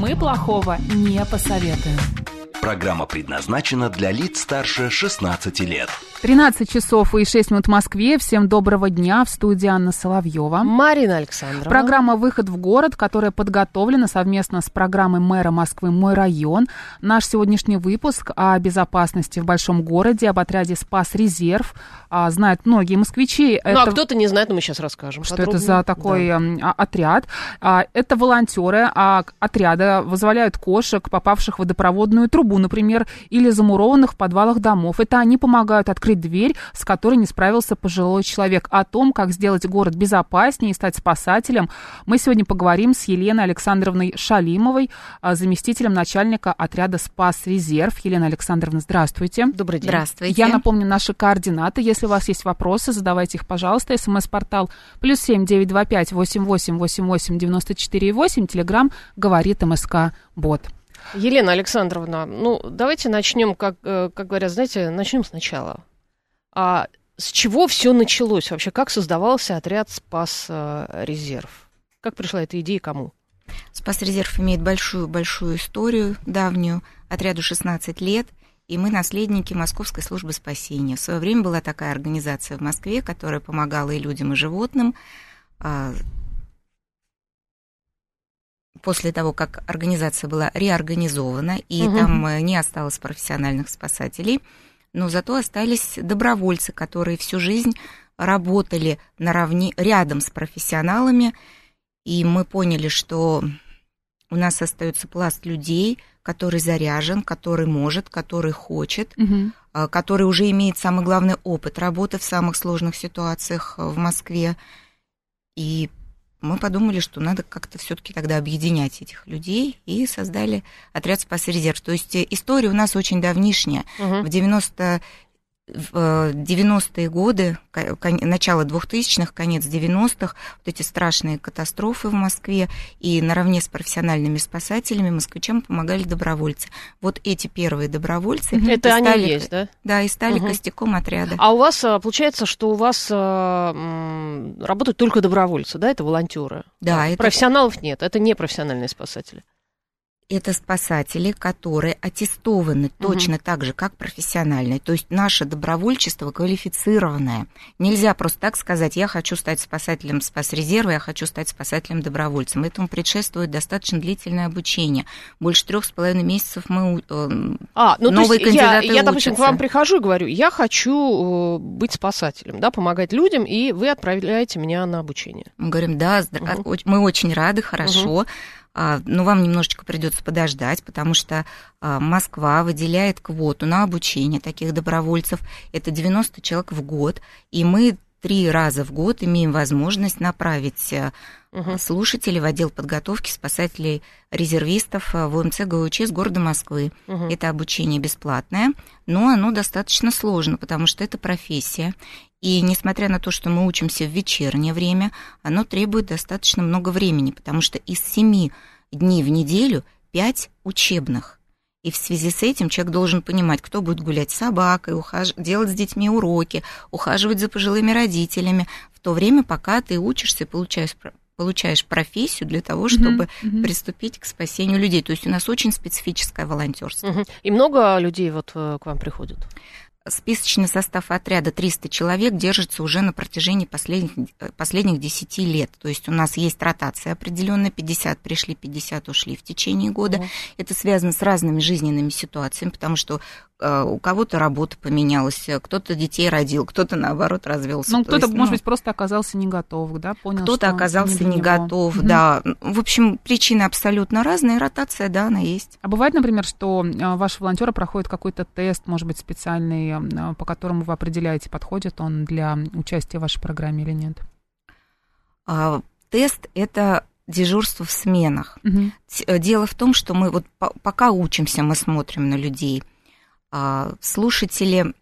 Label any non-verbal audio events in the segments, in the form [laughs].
Мы плохого не посоветуем. Программа предназначена для лиц старше 16 лет. 13 часов и 6 минут в Москве. Всем доброго дня. В студии Анна Соловьева. Марина Александровна. Программа «Выход в город», которая подготовлена совместно с программой мэра Москвы «Мой район». Наш сегодняшний выпуск о безопасности в большом городе, об отряде «Спас резерв». А, знают многие москвичи. Ну, это... а кто-то не знает, но мы сейчас расскажем. Что подробнее. это за такой да. отряд. А, это волонтеры а, отряда вызволяют кошек, попавших в водопроводную трубу, например, или замурованных в подвалах домов. Это они помогают открыть открыть дверь, с которой не справился пожилой человек. О том, как сделать город безопаснее и стать спасателем, мы сегодня поговорим с Еленой Александровной Шалимовой, а, заместителем начальника отряда «Спас Резерв». Елена Александровна, здравствуйте. Добрый день. Здравствуйте. Я напомню наши координаты. Если у вас есть вопросы, задавайте их, пожалуйста. СМС-портал плюс семь девять два пять восемь восемь восемь восемь девяносто четыре восемь. Телеграмм говорит МСК Бот. Елена Александровна, ну давайте начнем, как, э, как говорят, знаете, начнем сначала. А с чего все началось вообще? Как создавался отряд «Спас э, резерв»? Как пришла эта идея кому? «Спас резерв» имеет большую-большую историю давнюю. Отряду 16 лет, и мы наследники Московской службы спасения. В свое время была такая организация в Москве, которая помогала и людям, и животным. После того, как организация была реорганизована, и угу. там э, не осталось профессиональных спасателей – но зато остались добровольцы, которые всю жизнь работали наравне, рядом с профессионалами, и мы поняли, что у нас остается пласт людей, который заряжен, который может, который хочет, угу. который уже имеет самый главный опыт работы в самых сложных ситуациях в Москве. И мы подумали, что надо как-то все-таки тогда объединять этих людей и создали отряд «Спас резерв». То есть э, история у нас очень давнишняя. Угу. В 90 в 90-е годы, начало 2000-х, конец 90-х, вот эти страшные катастрофы в Москве, и наравне с профессиональными спасателями москвичам помогали добровольцы. Вот эти первые добровольцы... Это они стали, есть, да? Да, и стали угу. костяком отряда. А у вас, а, получается, что у вас а, работают только добровольцы, да, это волонтеры? Да. Это... Профессионалов нет, это не профессиональные спасатели это спасатели, которые аттестованы угу. точно так же, как профессиональные. То есть наше добровольчество квалифицированное. Нельзя просто так сказать, я хочу стать спасателем спасрезерва, я хочу стать спасателем-добровольцем. Этому предшествует достаточно длительное обучение. Больше трех с половиной месяцев мы э, а, ну, новые то есть кандидаты я, я, допустим, к вам прихожу и говорю, я хочу э, быть спасателем, да, помогать людям, и вы отправляете меня на обучение. Мы говорим, да, угу. мы очень рады, хорошо. Угу но вам немножечко придется подождать, потому что а, Москва выделяет квоту на обучение таких добровольцев. Это 90 человек в год, и мы три раза в год имеем возможность направить угу. слушателей в отдел подготовки спасателей резервистов в УМЦ ГУЧ с города Москвы. Угу. Это обучение бесплатное, но оно достаточно сложно, потому что это профессия. И несмотря на то, что мы учимся в вечернее время, оно требует достаточно много времени, потому что из семи дней в неделю пять учебных. И в связи с этим человек должен понимать, кто будет гулять с собакой, ухаж... делать с детьми уроки, ухаживать за пожилыми родителями, в то время, пока ты учишься и получаешь получаешь профессию для того, чтобы uh-huh, приступить к спасению людей. То есть у нас очень специфическое волонтерство. Uh-huh. И много людей вот э, к вам приходят? Списочный состав отряда 300 человек держится уже на протяжении последних, последних 10 лет. То есть у нас есть ротация определенная, 50 пришли, 50 ушли в течение года. Угу. Это связано с разными жизненными ситуациями, потому что э, у кого-то работа поменялась, кто-то детей родил, кто-то наоборот развелся. Ну, кто-то, может ну, быть, просто оказался не готов, да, понял. Кто-то оказался не, не готов, угу. да. В общем, причины абсолютно разные, ротация, да, она есть. А бывает, например, что э, ваши волонтеры проходят какой-то тест, может быть, специальный Э, по которому вы определяете, подходит он для участия в вашей программе или нет? А, тест – это дежурство в сменах. Э, Дело в том, что мы вот по- пока учимся, мы смотрим на людей. А, Слушатели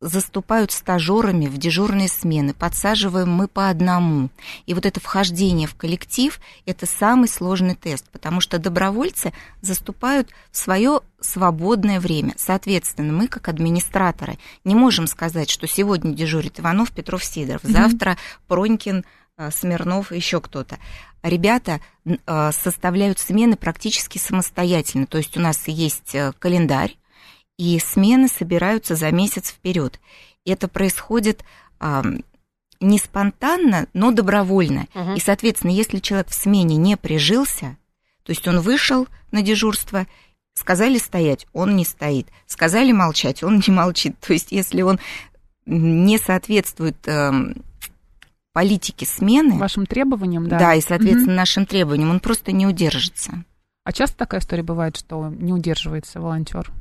заступают стажерами в дежурные смены, подсаживаем мы по одному. И вот это вхождение в коллектив – это самый сложный тест, потому что добровольцы заступают в свое свободное время. Соответственно, мы, как администраторы, не можем сказать, что сегодня дежурит Иванов, Петров, Сидоров, завтра Пронькин, э, Смирнов еще кто-то. Ребята э, составляют смены практически самостоятельно. То есть у нас есть э, календарь, и смены собираются за месяц вперед. Это происходит а, не спонтанно, но добровольно. Мгм. И, соответственно, если человек в смене не прижился, то есть он вышел на дежурство, сказали стоять, он не стоит, сказали молчать, он [laughs] не молчит. То есть если он не соответствует эм, политике смены, Вашим требованиям, да. да. и, соответственно, нашим требованиям, он просто не удержится. А часто такая история бывает, что не удерживается волонтер?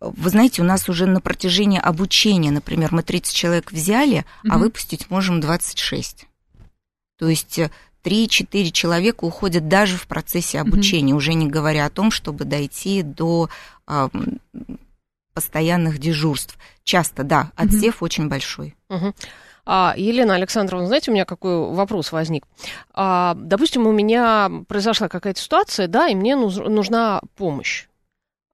Вы знаете, у нас уже на протяжении обучения, например, мы 30 человек взяли, а Мгм. выпустить можем 26. То есть э, 3-4 человека уходят даже в процессе обучения, уже не говоря о том, чтобы дойти до а, м, постоянных дежурств. Часто, да, отсев очень большой. Мгм. А, Елена Александровна, знаете, у меня какой вопрос возник? А, допустим, у меня произошла какая-то ситуация, да, и мне нуж- нужна помощь.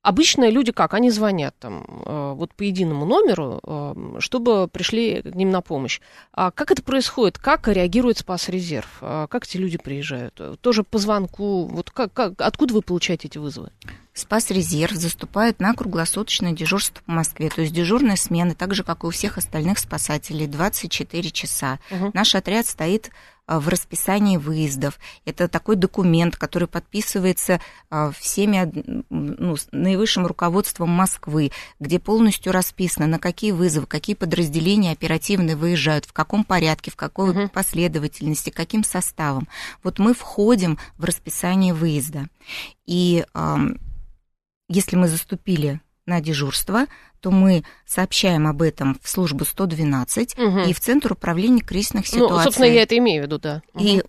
Обычно люди как? Они звонят там э, вот по единому номеру, э, чтобы пришли к ним на помощь. А как это происходит? Как реагирует Спас-резерв? А Как эти люди приезжают? Тоже по звонку? Вот как, как, откуда вы получаете эти вызовы? Спас-резерв заступает на круглосуточное дежурство по Москве, то есть дежурная смена, так же, как и у всех остальных спасателей, 24 часа. Мгм. Наш отряд стоит в расписании выездов. Это такой документ, который подписывается а, всеми ну, наивысшим руководством Москвы, где полностью расписано, на какие вызовы, какие подразделения оперативно выезжают, в каком порядке, в какой Мгм. последовательности, каким составом. Вот мы входим в расписание выезда. И если мы заступили на дежурство, то мы сообщаем об этом в службу 112 Мгм. и в Центр управления кризисных ситуаций. Ну, собственно, я это имею в виду, да. И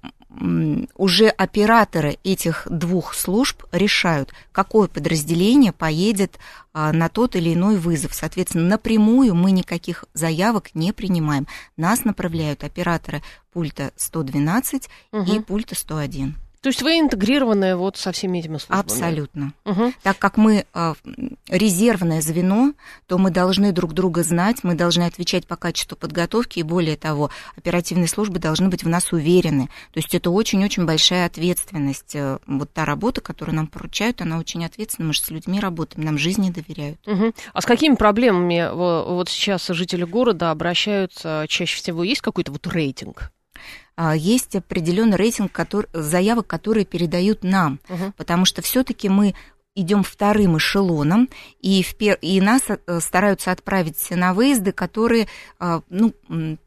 уже операторы этих двух служб решают, какое подразделение поедет а, на тот или иной вызов. Соответственно, напрямую мы никаких заявок не принимаем. Нас направляют операторы пульта 112 и Мгм. пульта 101. То есть вы интегрированы вот со всеми этими службами? Абсолютно. Мгм. Так как мы м, резервное звено, то мы должны друг друга знать, мы должны отвечать по качеству подготовки, и более того, оперативные службы должны быть в нас уверены. То есть это очень-очень большая ответственность. Э, Вот та работа, которую нам поручают, она очень ответственна. Мы же с людьми работаем, нам жизни доверяют. Мгм. А с какими проблемами во- вот сейчас жители города обращаются чаще всего? Есть какой-то вот рейтинг? А, Есть определенный рейтинг который- заявок, которые передают нам. Мгм. потому что все-таки мы идем вторым эшелоном, и, в пер... и нас э, стараются отправить на выезды, которые а, ну,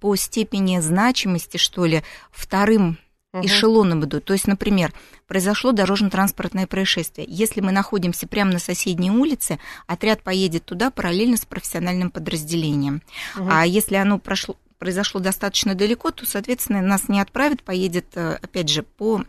по степени значимости, что ли, вторым Мгм. эшелоном идут. То есть, например, произошло дорожно-транспортное происшествие. Если мы находимся прямо на соседней улице, отряд поедет туда параллельно с профессиональным подразделением. Мгм. А если оно прошло, произошло достаточно далеко, то, соответственно, нас не отправят, поедет, э, опять же, по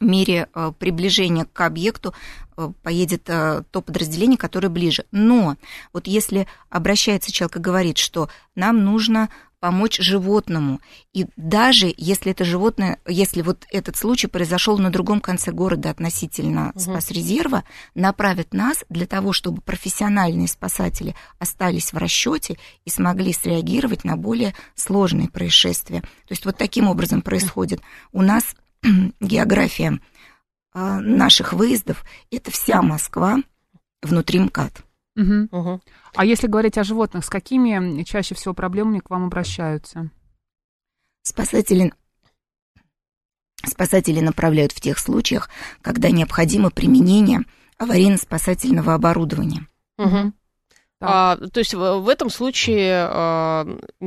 мере э, приближения к объекту э, поедет то подразделение, которое ближе. Но вот если обращается человек и говорит, что нам нужно помочь животному, и даже если это животное, если вот этот случай произошел на другом конце города относительно Мгм. спасрезерва, направят нас для того, чтобы профессиональные спасатели остались в расчете и смогли среагировать на более сложные происшествия. То есть вот таким образом происходит. У нас [clears throat] география а, наших выездов – это вся Москва внутри МКАД. Мгм. Мгм. А если говорить о животных, с какими чаще всего проблемами к вам обращаются? Спасатели, спасатели направляют в тех случаях, когда необходимо применение аварийно-спасательного оборудования. Мгм. А, то есть в, в этом случае а,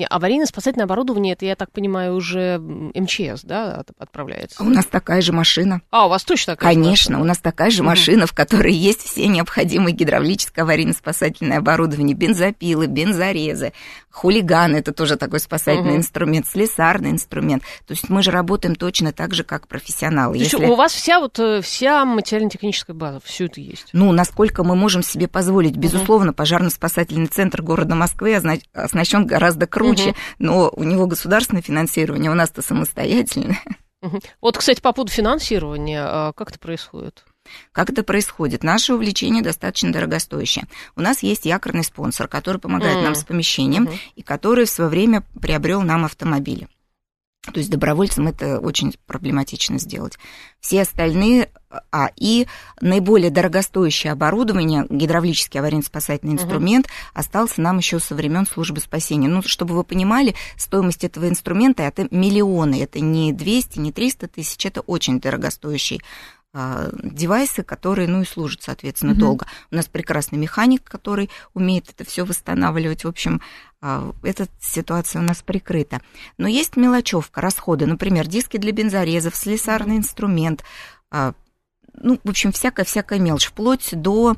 аварийно-спасательное оборудование, это, я так понимаю, уже МЧС, да, от, отправляется? У нас такая же машина. А, у вас точно такая Конечно, машина? у нас такая же Мгм. машина, в которой есть все необходимые гидравлическое аварийно-спасательное оборудование, бензопилы, бензорезы, хулиганы, это тоже такой спасательный Мгм. инструмент, слесарный инструмент. То есть мы же работаем точно так же, как профессионалы. То есть Если- у вас вся вот э, вся материально-техническая база, все это есть? Ну, насколько мы можем себе позволить. Безусловно, пожарно-спасательный центр города Москвы оснащен гораздо круче, Мгм. но у него государственное финансирование, у нас-то самостоятельное. Мгм. Вот, кстати, по поводу финансирования, а, как это происходит? Как это происходит? Наше увлечение достаточно дорогостоящее. У нас есть якорный спонсор, который помогает М. нам с помещением Мгм. и который в свое время приобрел нам автомобили. То есть добровольцам это очень проблематично сделать. Все остальные, а и наиболее дорогостоящее оборудование, гидравлический аварийно-спасательный инструмент, остался нам еще со времен службы спасения. Ну, чтобы вы понимали, стоимость этого инструмента это миллионы, это не 200, не 300 тысяч, это очень дорогостоящий девайсы, которые, ну, и служат, соответственно, Мгм. долго. У нас прекрасный механик, который умеет это все восстанавливать. В общем, а, эта ситуация у нас прикрыта. Но есть мелочевка, расходы, например, диски для бензорезов, слесарный инструмент, а, ну, в общем, всякая-всякая мелочь, вплоть до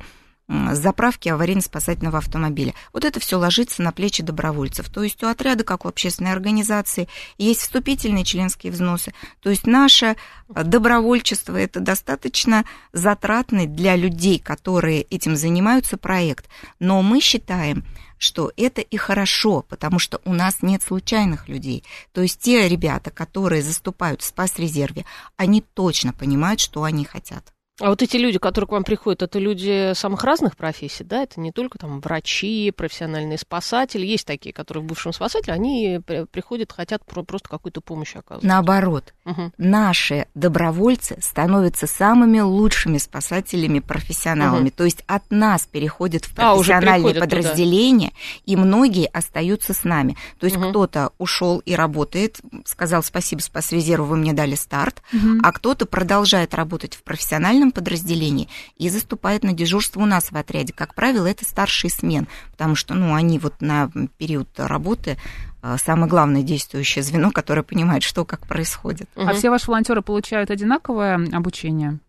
заправки аварийно-спасательного автомобиля. Вот это все ложится на плечи добровольцев. То есть у отряда, как у общественной организации, есть вступительные членские взносы. То есть наше э, добровольчество – это достаточно затратный для людей, которые этим занимаются, проект. Но мы считаем, что это и хорошо, потому что у нас нет случайных людей. То есть те ребята, которые заступают в спас-резерве, они точно понимают, что они хотят. А вот эти люди, которые к вам приходят, это люди самых разных профессий, да? Это не только там врачи, профессиональные спасатели. Есть такие, которые в бывшем спасателе, они при- приходят, хотят про- просто какую-то помощь оказывать. Наоборот, Мгм. наши добровольцы становятся самыми лучшими спасателями, профессионалами. Мгм. То есть от нас переходят в А, профессиональные туда. подразделения, и многие остаются с нами. То есть Мгм. кто-то ушел и работает, сказал спасибо спасрезерву, вы мне дали старт, Мгм. а кто-то продолжает работать в профессиональном подразделении и заступает на дежурство у нас в отряде. Как правило, это старший смен, потому что ну, они вот на период работы а, самое главное действующее звено, которое понимает, что как происходит. А Мгм. все ваши волонтеры получают одинаковое обучение?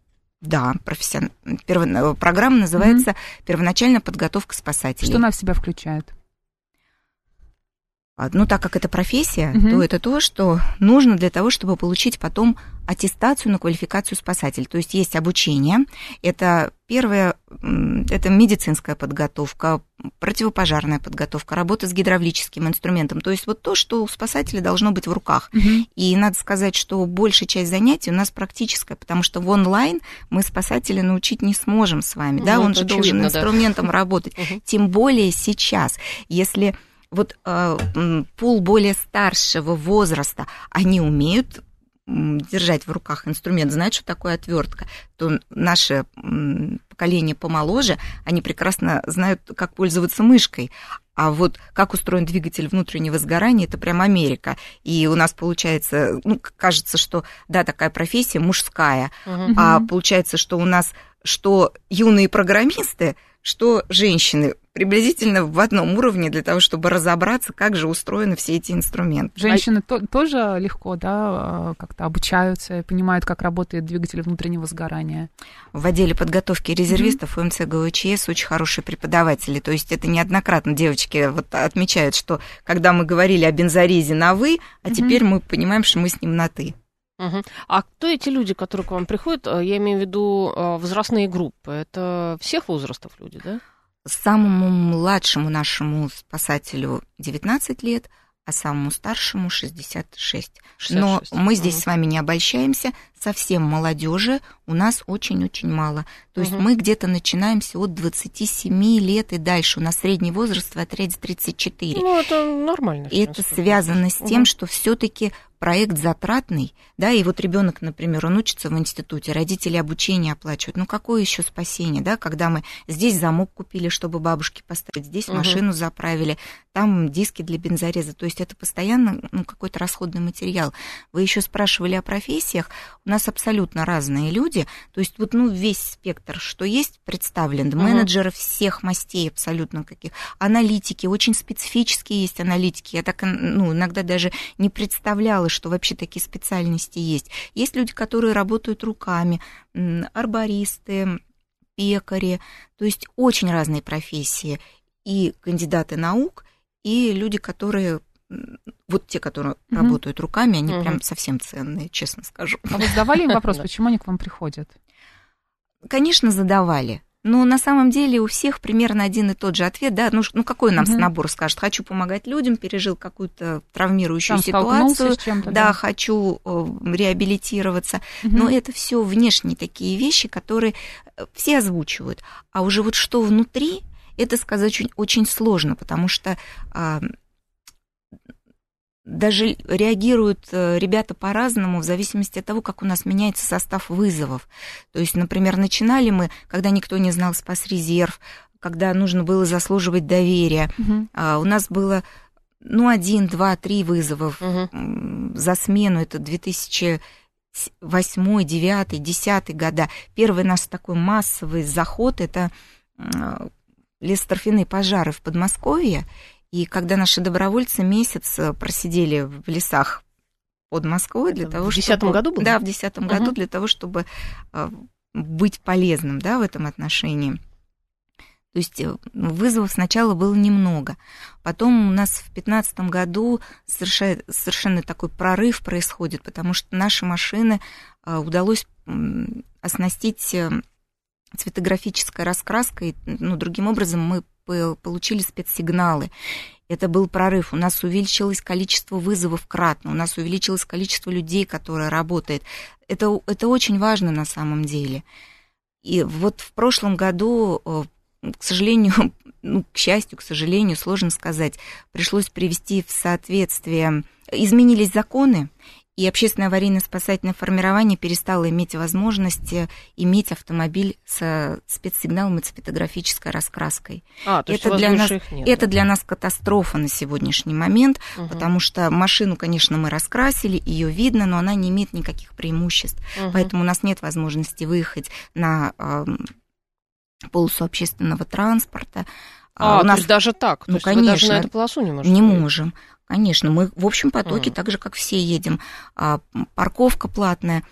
Да, профессион... перво- программа называется «Первоначальная подготовка спасателей». Что она в себя включает? А, Ну, так как это профессия, Мгм. то это то, что нужно для того, чтобы получить потом аттестацию на квалификацию спасателя. То есть есть обучение, это первое, это медицинская подготовка, противопожарная подготовка, работа с гидравлическим инструментом. То есть вот то, что у спасателя должно быть в руках. Мгм. И надо сказать, что большая часть занятий у нас практическая, потому что в онлайн мы спасателя научить не сможем с вами, да, Ну, он это же должен очевидно, да. инструментом работать. [laughs] Мгм. Тем более сейчас, если вот э, пул более старшего возраста, они умеют держать в руках инструмент, знают, что такое отвертка, то наше поколение помоложе, они прекрасно знают, как пользоваться мышкой. А вот как устроен двигатель внутреннего сгорания, это прям Америка. И у нас получается, ну, кажется, что, да, такая профессия мужская, Мгм. а получается, что у нас что юные программисты, что женщины приблизительно в одном уровне для того, чтобы разобраться, как же устроены все эти инструменты. Женщины то- тоже легко, да, э, как-то обучаются и понимают, как работает двигатель внутреннего сгорания. В отделе подготовки резервистов УМЦ ГУЧС очень хорошие преподаватели. То есть это неоднократно девочки вот отмечают, что когда мы говорили о бензорезе на «вы», а Мгм. теперь мы понимаем, что мы с ним на «ты». Мгм. А кто эти люди, которые к вам приходят? А, Я имею в виду а, возрастные группы. Это всех возрастов люди, да? Самому младшему нашему спасателю 19 лет, а самому старшему 66. Но 66. мы здесь Мгм. с вами не обольщаемся, совсем молодежи у нас очень-очень мало. То есть Мгм. мы где-то начинаемся от 27 лет и дальше. У нас средний возраст в отряде 34. Ну, это нормально. И это связано с тем, Мгм. что все-таки проект затратный, да, и вот ребенок, например, он учится в институте, родители обучение оплачивают. Ну, какое еще спасение, да, когда мы здесь замок купили, чтобы бабушке поставить, здесь Мгм. машину заправили, там диски для бензореза. То есть это постоянно ну, какой-то расходный материал. Вы еще спрашивали о профессиях. У нас абсолютно разные люди. То есть вот ну, весь спектр, что есть, представлен. Мгм. Менеджеры всех мастей абсолютно каких. Аналитики, очень специфические есть аналитики. Я так ну, иногда даже не представляла, что вообще такие специальности есть. Есть люди, которые работают руками, арбористы, пекари. То есть очень разные профессии. И кандидаты наук, и люди, которые вот те, которые Мгм. работают руками, они Мгм. прям совсем ценные, честно скажу. А вы задавали им вопрос, [laughs] почему они к вам приходят? Конечно, задавали. Но на самом деле у всех примерно один и тот же ответ, да, ну, ну какой нам Мгм. набор скажет? Хочу помогать людям, пережил какую-то травмирующую столкнулся ситуацию, да, да. хочу э, реабилитироваться. Мгм. Но это все внешние такие вещи, которые э, все озвучивают. А уже вот что внутри, это сказать очень, очень сложно, потому что а, даже реагируют э, ребята по-разному в зависимости от того, как у нас меняется состав вызовов. То есть, например, начинали мы, когда никто не знал спас-резерв, когда нужно было заслуживать доверия. Мгм. А, У нас было, ну, один, два, три вызовов м, за смену, это 2008, 2009, 2010 года. Первый наш такой массовый заход, это м, лесоторфяные пожары в Подмосковье. И когда наши добровольцы месяц э, просидели в лесах под Москвой для В того, 10-м чтобы... году было? Да, в 2010 году для того, чтобы э, быть полезным, да, в этом отношении. То есть э, вызовов сначала было немного. Потом у нас в 2015 году совершенно, совершенно такой прорыв происходит, потому что наши машины удалось оснастить цветографической раскраской. Ну, другим образом, мы получили спецсигналы. Это был прорыв. У нас увеличилось количество вызовов кратно, у нас увеличилось количество людей, которые работают. Это, это очень важно на самом деле. И вот в прошлом году, э, к сожалению, [laughs] ну, к счастью, к сожалению, сложно сказать, пришлось привести в соответствие, изменились законы, и общественное аварийно-спасательное формирование перестало иметь возможность э, иметь автомобиль со спецсигналом и цветографической раскраской. А, то есть это у для нас- нет. Это да? для нас катастрофа на сегодняшний момент, Мгм. потому что машину, конечно, мы раскрасили, ее видно, но она не имеет никаких преимуществ. Мгм. Поэтому у нас нет возможности выехать на ам, полосу общественного транспорта. А, у то нас есть даже так? То Ну, есть вы даже конечно. на эту полосу не можете? не можем. Конечно, мы в общем потоке, Мгм. так же, как все едем. А, парковка платная.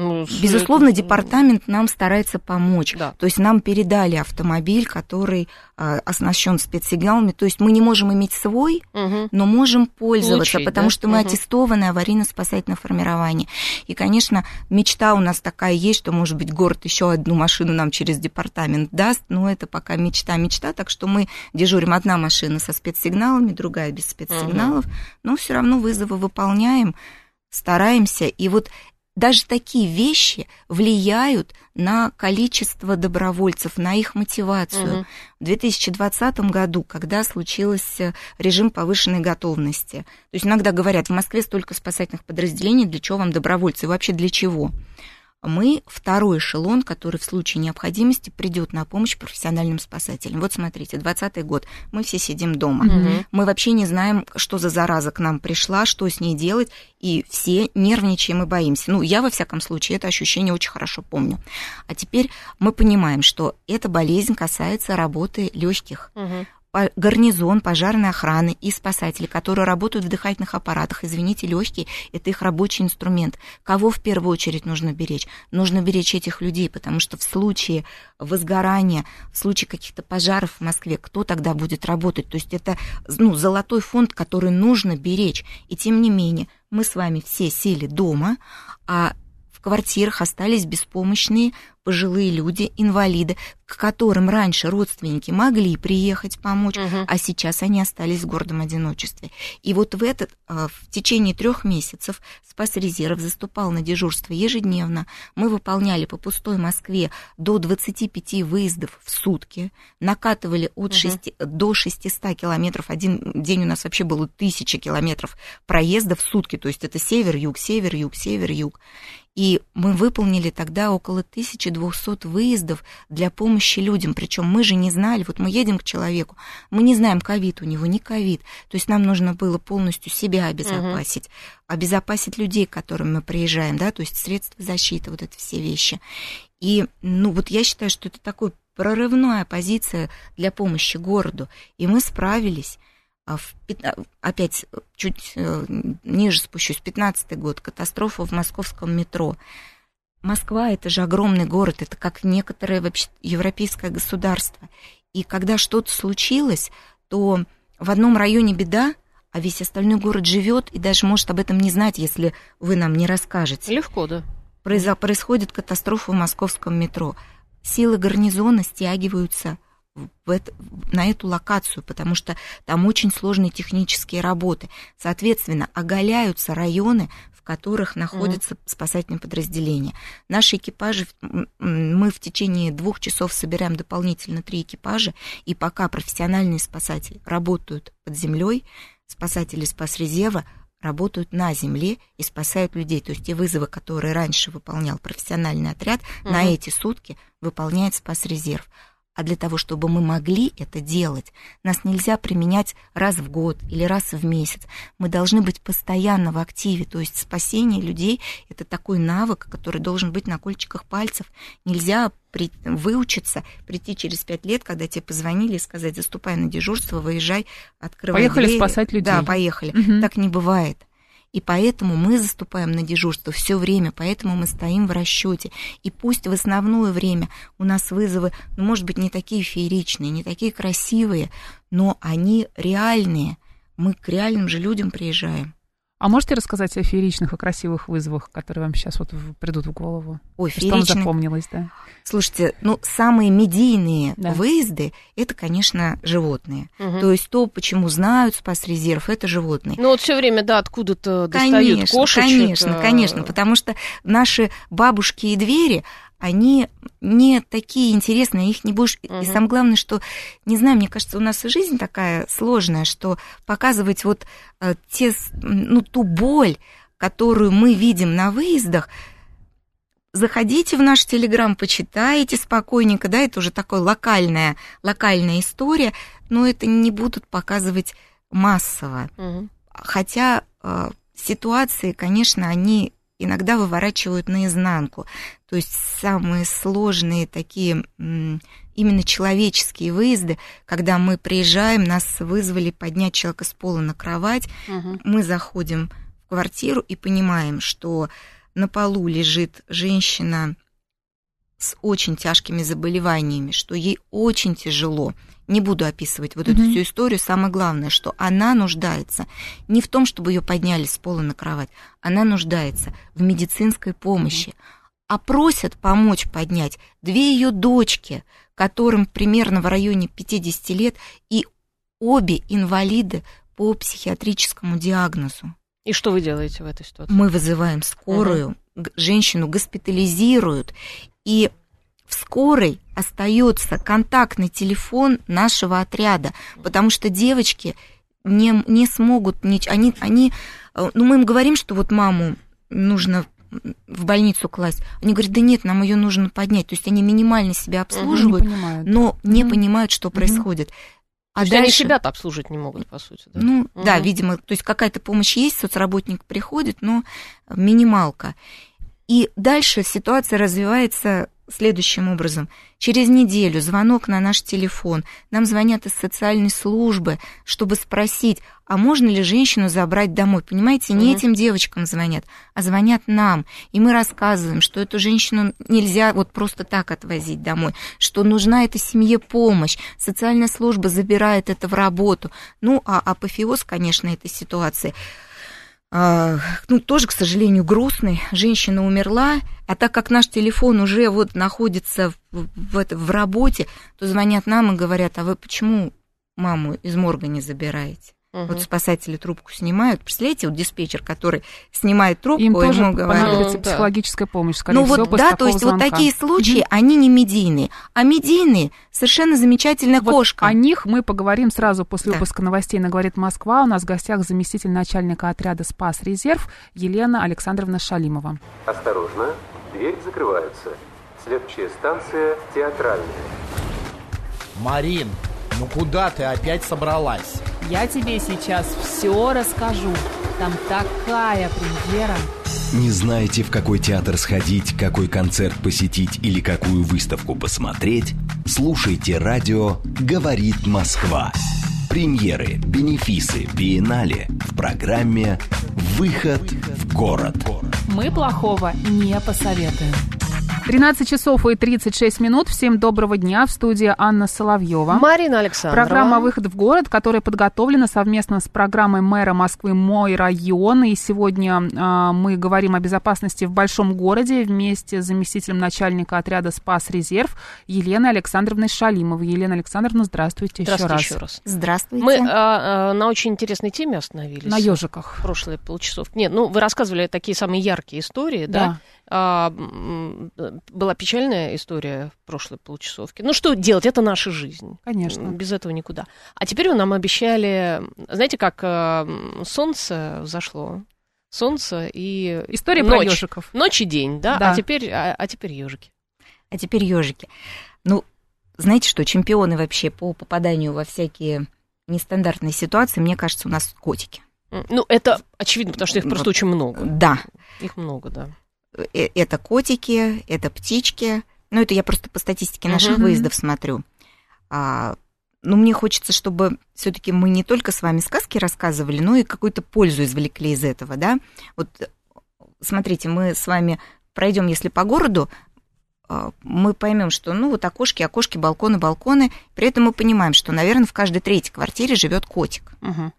Ну, безусловно, это- департамент нам старается помочь. Да. То есть нам передали автомобиль, который а, оснащен спецсигналами. То есть мы не можем иметь свой, Мгм. но можем пользоваться, Получить, потому да? что мы Мгм. аттестованное аварийно-спасательное формирование. И, конечно, мечта у нас такая есть, что, может быть, город еще одну машину нам через департамент даст, но это пока мечта-мечта, так что мы дежурим одна машина со спецсигналами, другая без спецсигналов, но все равно вызовы выполняем, стараемся. И вот даже такие вещи влияют на количество добровольцев, на их мотивацию. Мгм. В 2020 году, когда случился режим повышенной готовности. То есть иногда говорят, в Москве столько спасательных подразделений, для чего вам добровольцы, и вообще для чего? Мы второй эшелон, который в случае необходимости придет на помощь профессиональным спасателям. Вот смотрите, 20 год, мы все сидим дома. Мгм. Мы вообще не знаем, что за зараза к нам пришла, что с ней делать, и все нервничаем и боимся. Ну, я, во всяком случае, это ощущение очень хорошо помню. А теперь мы понимаем, что эта болезнь касается работы легких. Мгм. Гарнизон пожарной охраны и спасатели, которые работают в дыхательных аппаратах, извините, легкие, это их рабочий инструмент. Кого в первую очередь нужно беречь? Нужно беречь этих людей, потому что в случае возгорания, в случае каких-то пожаров в Москве, кто тогда будет работать? То есть это ну, золотой фонд, который нужно беречь. И тем не менее, мы с вами все сели дома, а в квартирах остались беспомощные пожилые люди, инвалиды, к которым раньше родственники могли приехать помочь, Мгм. а сейчас они остались в гордом одиночестве. И вот в этот, а, в течение трех месяцев Спасрезерв заступал на дежурство ежедневно. Мы выполняли по пустой Москве до 25 выездов в сутки, накатывали от Мгм. 6 до 600 километров. Один день у нас вообще было 1000 километров проезда в сутки, то есть это север-юг, север-юг, север-юг. И мы выполнили тогда около 1200 выездов для помощи людям. Причем мы же не знали, вот мы едем к человеку, мы не знаем, ковид у него, не ковид. То есть нам нужно было полностью себя обезопасить, обезопасить людей, к которым мы приезжаем, да, то есть средства защиты, вот это все вещи. И, ну, вот я считаю, что это такой прорывная позиция для помощи городу. И мы справились. А в а, Опять чуть э, ниже спущусь, 15 год, катастрофа в московском метро. Москва это же огромный город, это как некоторое вообще европейское государство. И когда что-то случилось, то в одном районе беда, а весь остальной город живет и даже может об этом не знать, если вы нам не расскажете. Легко, да. Произо- происходит катастрофа в московском метро. Силы гарнизона стягиваются это- на эту локацию, потому что там очень сложные технические работы. Соответственно, оголяются районы, в которых находятся спасательные подразделения. Наши экипажи, мы в течение двух часов собираем дополнительно три экипажа, и пока профессиональные спасатели работают под землей, спасатели спасрезерва работают на земле и спасают людей. То есть те вызовы, которые раньше выполнял профессиональный отряд, на Мгм. эти сутки выполняет спасрезерв. А для того, чтобы мы могли это делать, нас нельзя применять раз в год или раз в месяц. Мы должны быть постоянно в активе. То есть спасение людей – это такой навык, который должен быть на кольчиках пальцев. Нельзя при- выучиться, прийти через пять лет, когда тебе позвонили и сказать, заступай на дежурство, выезжай, открывай Поехали двери». спасать людей. Да, поехали. Мгм. Так не бывает. И поэтому мы заступаем на дежурство все время, поэтому мы стоим в расчете. И пусть в основное время у нас вызовы, ну, может быть, не такие фееричные, не такие красивые, но они реальные. Мы к реальным же людям приезжаем. А можете рассказать о фееричных и красивых вызовах, которые вам сейчас вот придут в голову? Ой, Что вам запомнилось, да? Слушайте, ну, самые медийные Да. выезды – это, конечно, животные. Мгм. То есть то, почему знают спас-резерв, это животные. Ну вот все время, да, откуда-то достают Конечно, кошечек. конечно, э, конечно, потому что наши бабушки и двери, они не такие интересные, их не будешь... И Мгм. самое главное, что, не знаю, мне кажется, у нас и жизнь такая сложная, что показывать вот э, те, ну, ту боль, которую мы видим на выездах, заходите в наш Телеграм, почитайте спокойненько, да, это уже такая локальная, локальная история, но это не будут показывать массово. мгм. Хотя э, ситуации, конечно, они иногда выворачивают наизнанку. То есть самые сложные такие именно человеческие выезды, когда мы приезжаем, нас вызвали поднять человека с пола на кровать, Мгм. мы заходим в квартиру и понимаем, что на полу лежит женщина с очень тяжкими заболеваниями, что ей очень тяжело. Не буду описывать вот эту Мгм. всю историю. Самое главное, что она нуждается не в том, чтобы ее подняли с пола на кровать, она нуждается в медицинской помощи. А просят помочь поднять две ее дочки, которым примерно в районе 50 лет, и обе инвалиды по психиатрическому диагнозу. И что вы делаете в этой ситуации? Мы вызываем скорую, г- женщину госпитализируют, и в скорой остается контактный телефон нашего отряда, потому что девочки не, не смогут, нич- они, они, э, ну мы им говорим, что вот маму нужно в больницу класть, они говорят, да нет, нам ее нужно поднять, то есть они минимально себя Не обслуживают, понимают. но не понимают, что происходит. А То есть они дальше- себя-то обслужить не могут, по сути. Да? ну, да, Мгм. видимо, то есть какая-то помощь есть, соцработник приходит, но минималка. И дальше ситуация развивается следующим образом. Через неделю звонок на наш телефон. Нам звонят из социальной службы, чтобы спросить, а можно ли женщину забрать домой. Понимаете, не этим девочкам звонят, а звонят нам. И мы рассказываем, что эту женщину нельзя вот просто так отвозить домой, что нужна этой семье помощь. Социальная служба забирает это в работу. Ну, а апофеоз, конечно, этой ситуации ну, тоже, к сожалению, грустный. Женщина умерла, а так как наш телефон уже вот находится в, в, в работе, то звонят нам и говорят, а вы почему маму из морга не забираете? Угу. Вот спасатели трубку снимают. Представляете, вот диспетчер, который снимает трубку, Им тоже ему говорят... понадобится Ну, психологическая помощь, скорее Ну всего, вот после да, то есть вот звонка. такие случаи, они не медийные. А медийные совершенно замечательная Вот кошка. О них мы поговорим сразу после Да. выпуска новостей на «Говорит Москва». У нас в гостях заместитель начальника отряда «Спас Резерв» Елена Александровна Шалимова. Осторожно, дверь закрывается. Следующая станция театральная. Марин, ну куда ты опять собралась? Я тебе сейчас все расскажу. Там такая премьера. Не знаете, в какой театр сходить, какой концерт посетить или какую выставку посмотреть? Слушайте радио «Говорит Москва». Премьеры, бенефисы, биеннале в программе «Выход в город». Мы плохого не посоветуем. 13 часов и 36 минут. Всем доброго дня. В студии Анна Соловьева. Марина Александровна. Программа «Выход в город», которая подготовлена совместно с программой мэра Москвы «Мой район». И сегодня а, мы говорим о безопасности в большом городе вместе с заместителем начальника отряда «Спас Резерв» Еленой Александровной Шалимовой. Елена Александровна, здравствуйте, Здравствуйте еще еще раз. раз. Здравствуйте. Мы а, а, на очень интересной теме остановились. На ежиках. прошлые полчасов. Нет, ну вы рассказывали такие самые яркие истории, да? А, была печальная история в прошлой полчасовке. Ну что делать? Это наша жизнь. Конечно. Без этого никуда. А теперь вы нам обещали, знаете, как а, м, солнце взошло, солнце и История про ночь. ежиков. Ночь и день, да? Да. А теперь, а, а теперь ежики. А теперь ежики. Ну, знаете что, чемпионы вообще по попаданию во всякие нестандартные ситуации, мне кажется, у нас котики. Ну это очевидно, потому что их просто Вот. очень много. Да, Их много, да. Э- это котики, это птички. Ну, это я просто по статистике наших Мгм. выездов смотрю. А, ну, мне хочется, чтобы все-таки мы не только с вами сказки рассказывали, но и какую-то пользу извлекли из этого, да. Вот смотрите, мы с вами пройдем, если по городу, а, мы поймем, что, ну, вот окошки, окошки, балконы, балконы. При этом мы понимаем, что, наверное, в каждой третьей квартире живет котик. Мгм.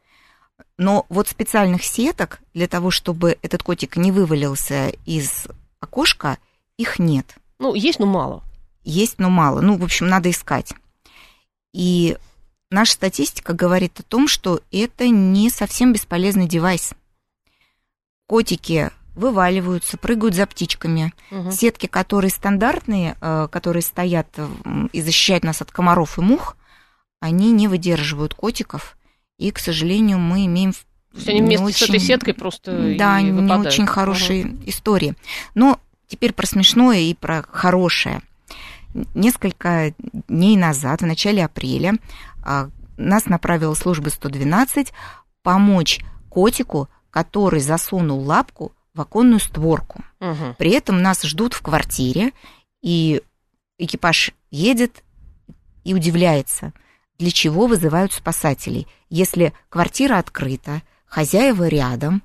Но вот специальных сеток для того, чтобы этот котик не вывалился из окошка, их нет. Ну, есть, но мало. Есть, но мало. Ну, в общем, надо искать. И наша статистика говорит о том, что это не совсем бесполезный девайс. Котики вываливаются, прыгают за птичками. Мгм. Сетки, которые стандартные, э, которые стоят и защищают нас от комаров и мух, они не выдерживают котиков. И, к сожалению, мы имеем То есть они вместе с этой очень- сеткой просто да, не выпадают. очень хорошие истории. Но теперь про смешное и про хорошее. Несколько дней назад, в начале апреля, а, нас направила служба 112 помочь котику, который засунул лапку в оконную створку. Мгм. При этом нас ждут в квартире, и экипаж едет и удивляется, для чего вызывают спасателей. Если квартира открыта, хозяева рядом,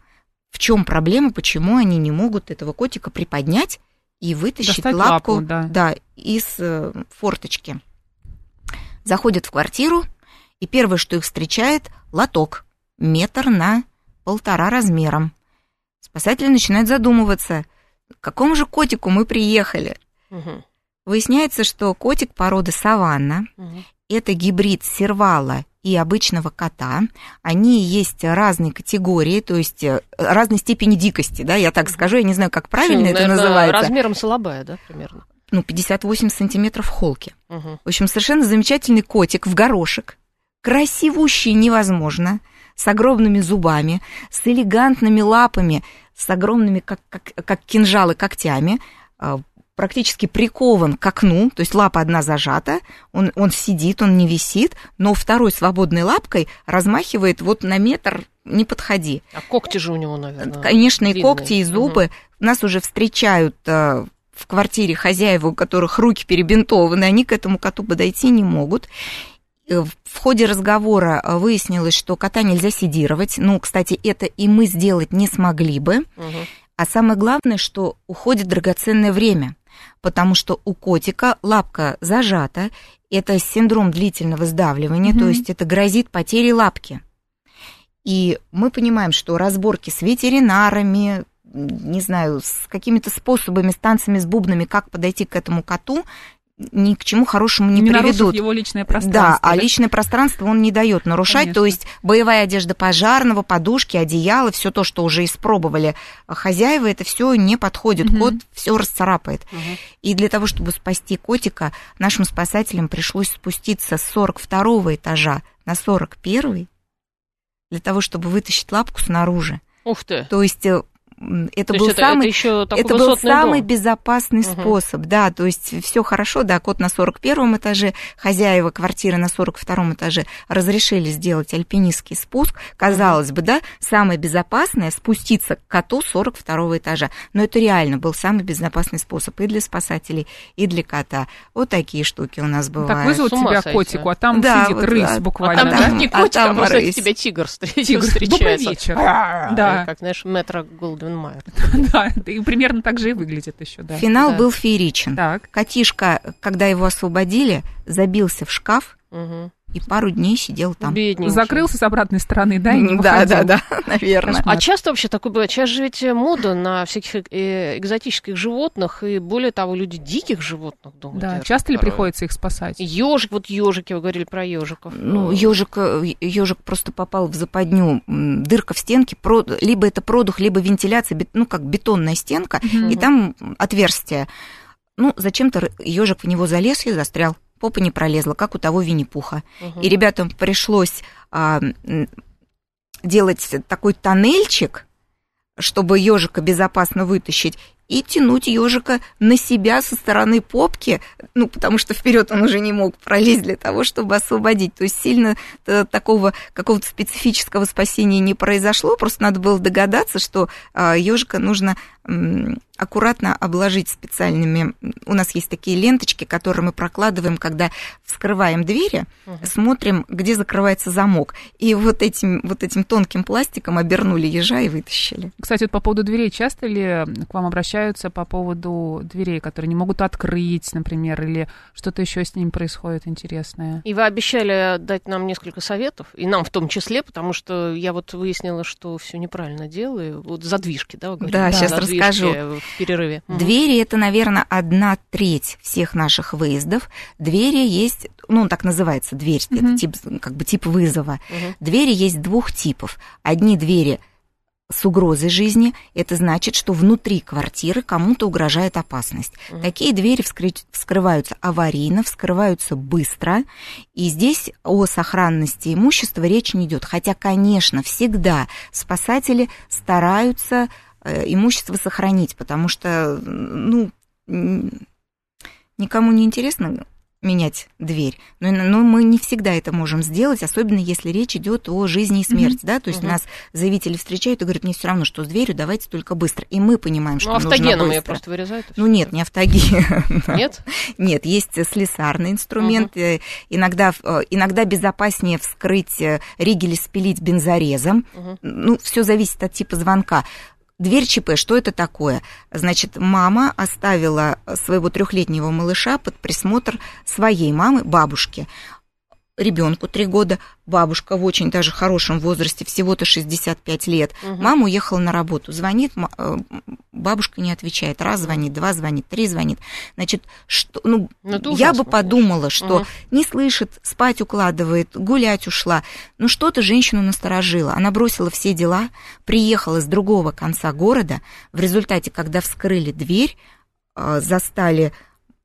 в чем проблема, почему они не могут этого котика приподнять и вытащить Достать лапку, лапу, да. из э, форточки. Заходят в квартиру, и первое, что их встречает, лоток, метр на полтора размером. Спасатели начинают задумываться, к какому же котику мы приехали. Мгм. Выясняется, что котик породы саванна Мгм. – это гибрид сервала и обычного кота. Они есть разной категории, то есть э, разной степени дикости, да, я так скажу, я не знаю, как правильно Ну, это наверное, называется. Размером салабая, да, примерно. Ну, 58 сантиметров холки. Мгм. В общем, совершенно замечательный котик в горошек, красивущий невозможно, с огромными зубами, с элегантными лапами, с огромными, как, как, как кинжалы, когтями, а, практически прикован к окну, то есть лапа одна зажата, он, он сидит, он не висит, но второй свободной лапкой размахивает вот на метр, не подходи. А когти же у него, наверное. Конечно, и длинные. когти, и зубы. Нас уже встречают э, в квартире хозяева, у которых руки перебинтованы, они к этому коту подойти не могут. Э, В ходе разговора э, выяснилось, что кота нельзя седировать. Ну, кстати, это и мы сделать не смогли бы. Мгм. А самое главное, что уходит драгоценное время, потому что у котика лапка зажата, это синдром длительного сдавливания, Мгм. то есть это грозит потерей лапки. И мы понимаем, что разборки с ветеринарами, не знаю, с какими-то способами, станциями с бубнами, как подойти к этому коту, ни к чему хорошему не, Не приведут. его личное Да, пространство. а личное пространство он не дает нарушать. Конечно. То есть боевая одежда пожарного, подушки, одеяло, все то, что уже испробовали хозяева, это все не подходит. Мгм. Кот все расцарапает. И для того, чтобы спасти котика, нашим спасателям пришлось спуститься с 42 этажа на 41 для того, чтобы вытащить лапку снаружи. Ух ты. То есть э, это То был это, самый это еще это был самый дом. безопасный Мгм. способ, да, то есть все хорошо, да, кот на 41 этаже, хозяева квартиры на 42 этаже разрешили сделать альпинистский спуск, казалось бы, да, самое безопасное спуститься к коту 42 этажа, но это реально был самый безопасный способ и для спасателей, и для кота. Вот такие штуки у нас бывают. Так вызовут тебя сойти. котику, а там Да, сидит вот, рысь да. буквально, а там, да? не А котик, а, там просто рысь. тебя тигр Тигр. Добрый встречается. вечер. А, Да. Как, знаешь, метро Голдвин Майер. [laughs] Да, и примерно так же и выглядит еще, да. Финал был фееричен. Так. Котишка, когда его освободили, забился в шкаф. И пару дней сидел там. Бедненький. Закрылся с обратной стороны, да, и не да, выходил. да, да, [laughs] наверное. А часто вообще такое бывает? Сейчас же ведь мода на всяких э, экзотических животных, и более того, люди диких животных дома Да, часто ли приходится их спасать? Ежик, вот ежики, вы говорили про ежиков. Ну, ежик, ежик просто попал в западню, дырка в стенке, либо это продух, либо вентиляция, ну, как бетонная стенка, и там отверстие. Ну, зачем-то ежик в него залез и застрял. Попа не пролезла, как у того Винни-Пуха. Мгм. И ребятам пришлось а, делать такой тоннельчик, чтобы ежика безопасно вытащить, и тянуть ежика на себя со стороны попки, ну, потому что вперед он уже не мог пролезть для того, чтобы освободить. То есть сильно такого какого-то специфического спасения не произошло, просто надо было догадаться, что ежика нужно аккуратно обложить специальными... У нас есть такие ленточки, которые мы прокладываем, когда вскрываем двери, Мгм. смотрим, где закрывается замок. И вот этим, вот этим тонким пластиком обернули ежа и вытащили. Кстати, вот по поводу дверей, часто ли к вам обращаются по поводу дверей, которые не могут открыть, например, или что-то еще с ними происходит интересное? И вы обещали дать нам несколько советов, и нам в том числе, потому что я вот выяснила, что все неправильно делаю. Вот задвижки, да, вы говорите? Да, щас Задвижки расскажу. в перерыве. Двери это, наверное, одна треть всех наших выездов. Двери есть, ну, он так называется, дверь, Мгм. это тип, как бы тип вызова. Мгм. Двери есть двух типов. Одни двери с угрозой жизни, это значит, что внутри квартиры кому-то угрожает опасность. Мгм. Такие двери вскры- вскрываются аварийно, вскрываются быстро, и здесь о сохранности имущества речь не идет. Хотя, конечно, всегда спасатели стараются э, имущество сохранить, потому что, ну, никому не интересно менять дверь. Но, но мы не всегда это можем сделать, особенно если речь идет о жизни и смерти, да, то есть Мгм. нас заявители встречают и говорят, мне все равно, что с дверью, давайте только быстро. И мы понимаем, что Ну, нужно автогеном ее быстро. просто вырезают. Ну нет, не автоген. [laughs] Нет? Нет, есть слесарный инструмент. э, Иногда, э, иногда безопаснее вскрыть э, ригель спилить бензорезом. Мгм. Ну, все зависит от типа звонка. Дверь ЧП, что это такое? Значит, мама оставила своего трехлетнего малыша под присмотр своей мамы, бабушки. Ребенку три года, бабушка в очень даже хорошем возрасте, всего-то 65 лет. Мгм. Мама уехала на работу, звонит, э, бабушка не отвечает, раз звонит, два звонит, три звонит. Значит, что, ну, Ну, я ужасно, бы подумала, что Мгм. не слышит, спать укладывает, гулять ушла. Ну, что-то женщину насторожило. Она бросила все дела, приехала с другого конца города. В результате, когда вскрыли дверь, э, застали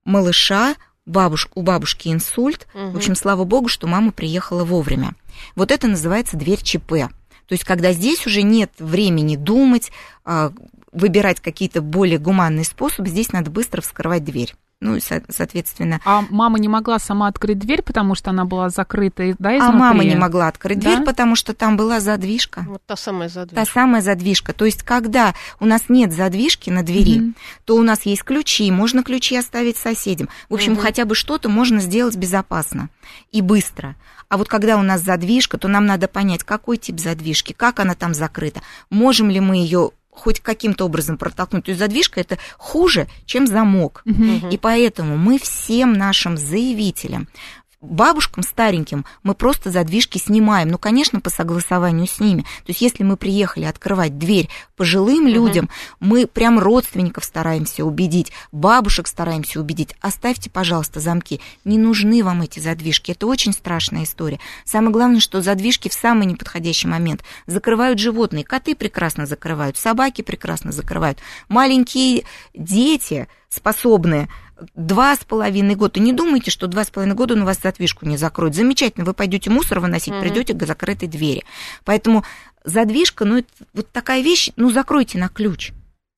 малыша, бабушку, у бабушки инсульт. Мгм. В общем, слава богу, что мама приехала вовремя. Вот это называется дверь ЧП. То есть, когда здесь уже нет времени думать, а, выбирать какие-то более гуманные способы, здесь надо быстро вскрывать дверь. Ну соответственно, А мама не могла сама открыть дверь, потому что она была закрыта, да, а изнутри? мама не могла открыть Да? дверь, потому что там была задвижка. Вот та самая Та задвижка. самая задвижка. То есть, когда у нас нет задвижки на двери, Мгм. то у нас есть ключи, можно ключи оставить соседям. В общем, Мгм. хотя бы что-то можно сделать безопасно и быстро. А вот когда у нас задвижка, то нам надо понять, какой тип задвижки, как она там закрыта, можем ли мы ее хоть каким-то образом протолкнуть. То есть задвижка это хуже, чем замок. Мгм. И поэтому мы всем нашим заявителям бабушкам стареньким мы просто задвижки снимаем, ну, конечно, по согласованию с ними. То есть, если мы приехали открывать дверь пожилым людям, мы прям родственников стараемся убедить, бабушек стараемся убедить. Оставьте, пожалуйста, замки. Не нужны вам эти задвижки. Это очень страшная история. Самое главное, что задвижки в самый неподходящий момент закрывают животные. Коты прекрасно закрывают, собаки прекрасно закрывают. Маленькие дети способные два с половиной года. Не думайте, что два с половиной года он у вас задвижку не закроет. Замечательно, вы пойдете мусор выносить, Мгм. придете к закрытой двери. Поэтому задвижка, ну, это вот такая вещь, ну, закройте на ключ.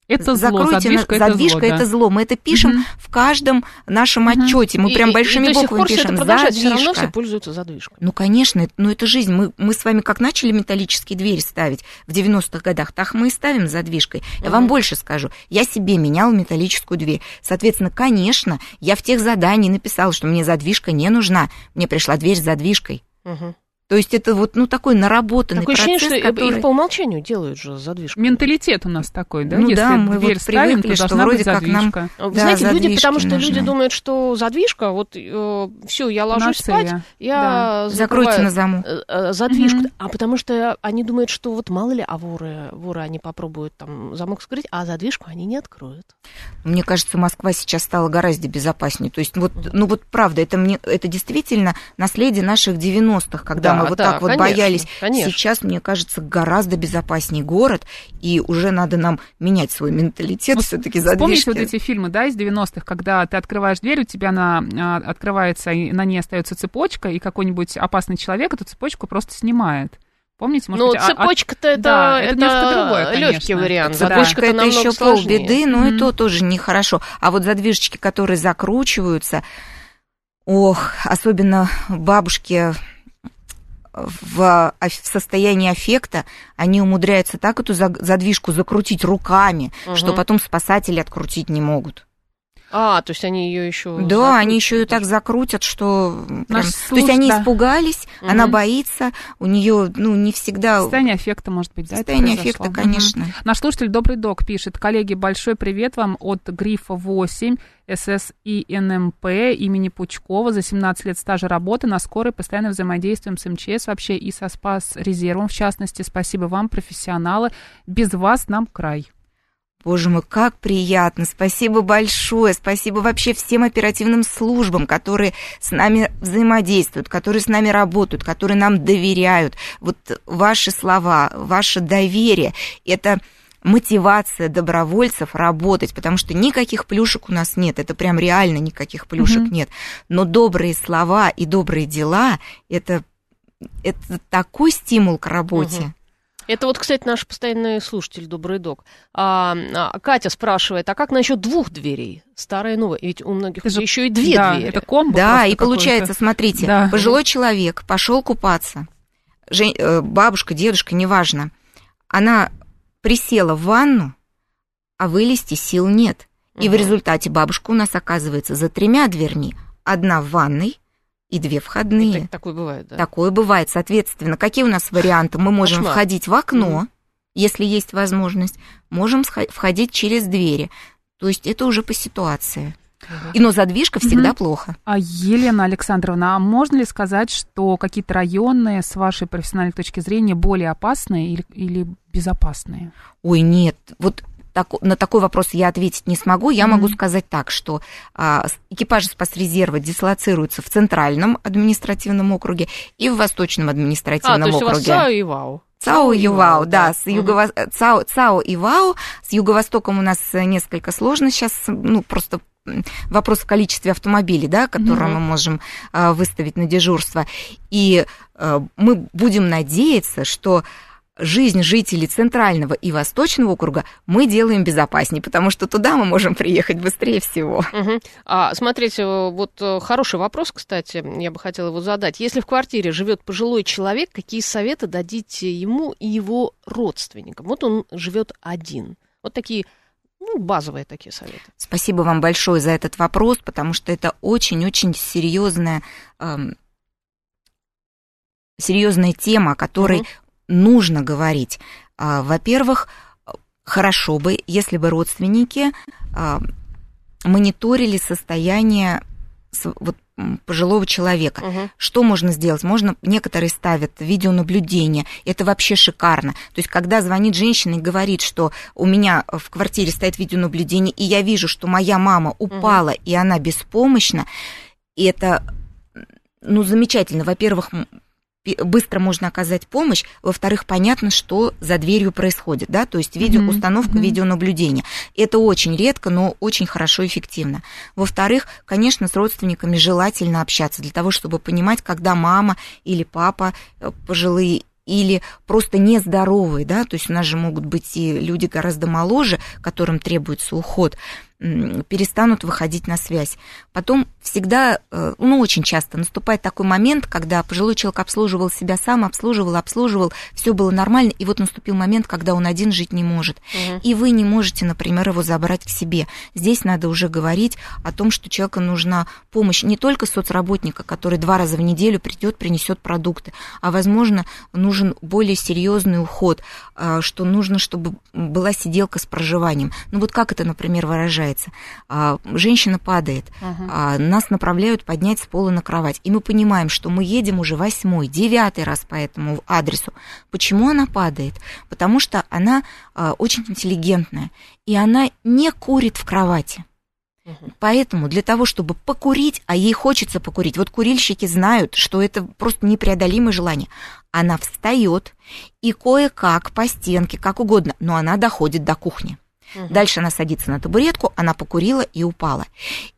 Это зло, Закройте на- задвижка, это задвижка зло, да. это зло. Мы это пишем Мгм. в каждом нашем отчете. Мы И- прям и- большими и до сих буквами все пишем. это продолжается, все равно задвижка. все пользуются задвижкой. Ну, конечно, это- ну это жизнь. Мы, мы с вами как начали металлические двери ставить в 90-х годах, так мы и ставим задвижкой. Я вам больше скажу. Я себе меняла металлическую дверь. Соответственно, конечно, я в тех заданиях написала, что мне задвижка не нужна. Мне пришла дверь с задвижкой. Мгм. То есть это вот, ну, такой наработанный Такое ощущение, процесс, что и- который... их по умолчанию делают же задвижку. Менталитет у нас такой, да? Ну Если да, мы дверь вот ставим, привыкли, то что вроде как нам-. Вы Да, знаете, люди, потому что люди нужны. думают, что задвижка, вот все, я ложусь спать, Панацея. я Закройте закрываю, на замок. э, э, задвижку. Мгм. А потому что они думают, что вот мало ли, а воры, воры они попробуют там замок скрыть, а задвижку они не откроют. Мне кажется, Москва сейчас стала гораздо безопаснее. То есть, вот, ну вот правда, это, мне, это действительно наследие наших 90-х, когда Да, мы вот да, так вот конечно, боялись. конечно. Сейчас, мне кажется, гораздо безопаснее город, и уже надо нам менять свой менталитет, Ну, все-таки задвижки. вот эти фильмы, да, из 90-х, когда ты открываешь дверь, у тебя она а, открывается, и на ней остается цепочка, и какой-нибудь опасный человек эту цепочку просто снимает. Помните, может Ну, быть, а- а- цепочка-то это, да, это немножко другое, это легкий вариант. Да. Задвижка Задвижка-то это намного еще сложнее. полбеды, но Мгм. и то тоже нехорошо. А вот задвижечки, которые закручиваются, ох, особенно бабушки в, а, в состоянии аффекта, они умудряются так эту за- задвижку закрутить руками, Мгм. что потом спасатели открутить не могут. А, то есть они ее еще. Да, они еще и так закрутят, что прям- Наш то есть они да. испугались, она Мгм. боится, у нее ну не всегда Состояние аффекта, может быть, да? состояние аффекта, Мгм. конечно. Наш слушатель Добрый Док пишет. Коллеги, большой привет вам от Грифа 8 ССИНМП имени Пучкова. За 17 лет стажа работы на скорой постоянно взаимодействуем с МЧС вообще и со Спас резервом в частности. Спасибо вам, профессионалы. Без вас нам край. Боже мой, как приятно. Спасибо большое. Спасибо вообще всем оперативным службам, которые с нами взаимодействуют, которые с нами работают, которые нам доверяют. Вот ваши слова, ваше доверие – это мотивация добровольцев работать, потому что никаких плюшек у нас нет, это прям реально никаких плюшек Мгм. нет. Но добрые слова и добрые дела – это, это такой стимул к работе. Мгм. Это вот, кстати, наш постоянный слушатель, добрый док. А, а, Катя спрашивает, а как насчет двух дверей? Старая и новая. Ведь у многих Это же- еще и две да, двери. это комбо Да, и получается, смотрите, Да. пожилой человек пошел купаться, Жень- э, бабушка, дедушка, неважно, она присела в ванну, а вылезти сил нет. И в Мгм. результате бабушка у нас оказывается за тремя дверьми. Одна в ванной и две входные. Так- такое бывает, да. Такое бывает. Соответственно, какие у нас варианты? Мы можем Кошмар. входить в окно, Мгм. если есть возможность, можем входить через двери. То есть это уже по ситуации. И но задвижка всегда Мгм. плохо. А Елена Александровна, а можно ли сказать, что какие-то районные, с вашей профессиональной точки зрения, более опасные или, или безопасные? Ой, нет, вот так- на такой вопрос я ответить не смогу. Я Мгм. могу сказать так, что а, с- экипажи спасрезерва дислоцируются в Центральном административном округе и в Восточном А, административном то есть у вас. ЦАО и ВАУ. ЦАО и ВАУ, да, с Мгм. юго ЦАО, ЦАО и ВАУ. С юго-востоком у нас э, несколько сложно сейчас, ну, просто вопрос в количестве автомобилей, да, которые Мгм. мы можем а, выставить на дежурство. И а, мы будем надеяться, что жизнь жителей Центрального и Восточного округа мы делаем безопаснее, потому что туда мы можем приехать быстрее всего. Мгм. А, смотрите, э, вот э, хороший вопрос, кстати, я бы хотела его задать. Если в квартире живет пожилой человек, какие советы дадите ему и его родственникам? Вот он живет один. Вот такие, ну, базовые такие советы. Спасибо вам большое за этот вопрос, потому что это очень-очень серьезная, эм, серьезная тема, о которой Мгм. Нужно говорить. А, Во-первых, хорошо бы, если бы родственники а, мониторили состояние вот пожилого человека. Мгм. Что можно сделать? Можно, некоторые ставят видеонаблюдение, это вообще шикарно. То есть, когда звонит женщина и говорит, что у меня в квартире стоит видеонаблюдение, и я вижу, что моя мама упала, и она беспомощна, это, ну, замечательно. Во-первых, быстро можно оказать помощь, во-вторых, понятно, что за дверью происходит, да, то есть видео, Мгм, установка видеонаблюдения. Это очень редко, но очень хорошо и эффективно. Во-вторых, конечно, с родственниками желательно общаться для того, чтобы понимать, когда мама или папа э, пожилые или просто нездоровые, да, то есть у нас же могут быть и люди гораздо моложе, которым требуется уход, перестанут выходить на связь. Потом всегда, э, ну, очень часто наступает такой момент, когда пожилой человек обслуживал себя сам, обслуживал, обслуживал, все было нормально, и вот наступил момент, когда он один жить не может. Мгм. И вы не можете, например, его забрать к себе. Здесь надо уже говорить о том, что человеку нужна помощь не только соцработника, который два раза в неделю придет, принесет продукты, а, возможно, нужен более серьезный уход, а, что нужно, чтобы была сиделка с проживанием. Ну вот как это, например, выражается? А, Женщина падает, Мгм. а, нас направляют поднять с пола на кровать, и мы понимаем, что мы едем уже восьмой, девятый раз по этому адресу. Почему она падает? Потому что она а, очень интеллигентная, и она не курит в кровати. Поэтому для того, чтобы покурить, а ей хочется покурить, вот курильщики знают, что это просто непреодолимое желание, она встает и кое-как по стенке, как угодно, но она доходит до кухни. Мгм. Дальше она садится на табуретку, она покурила и упала.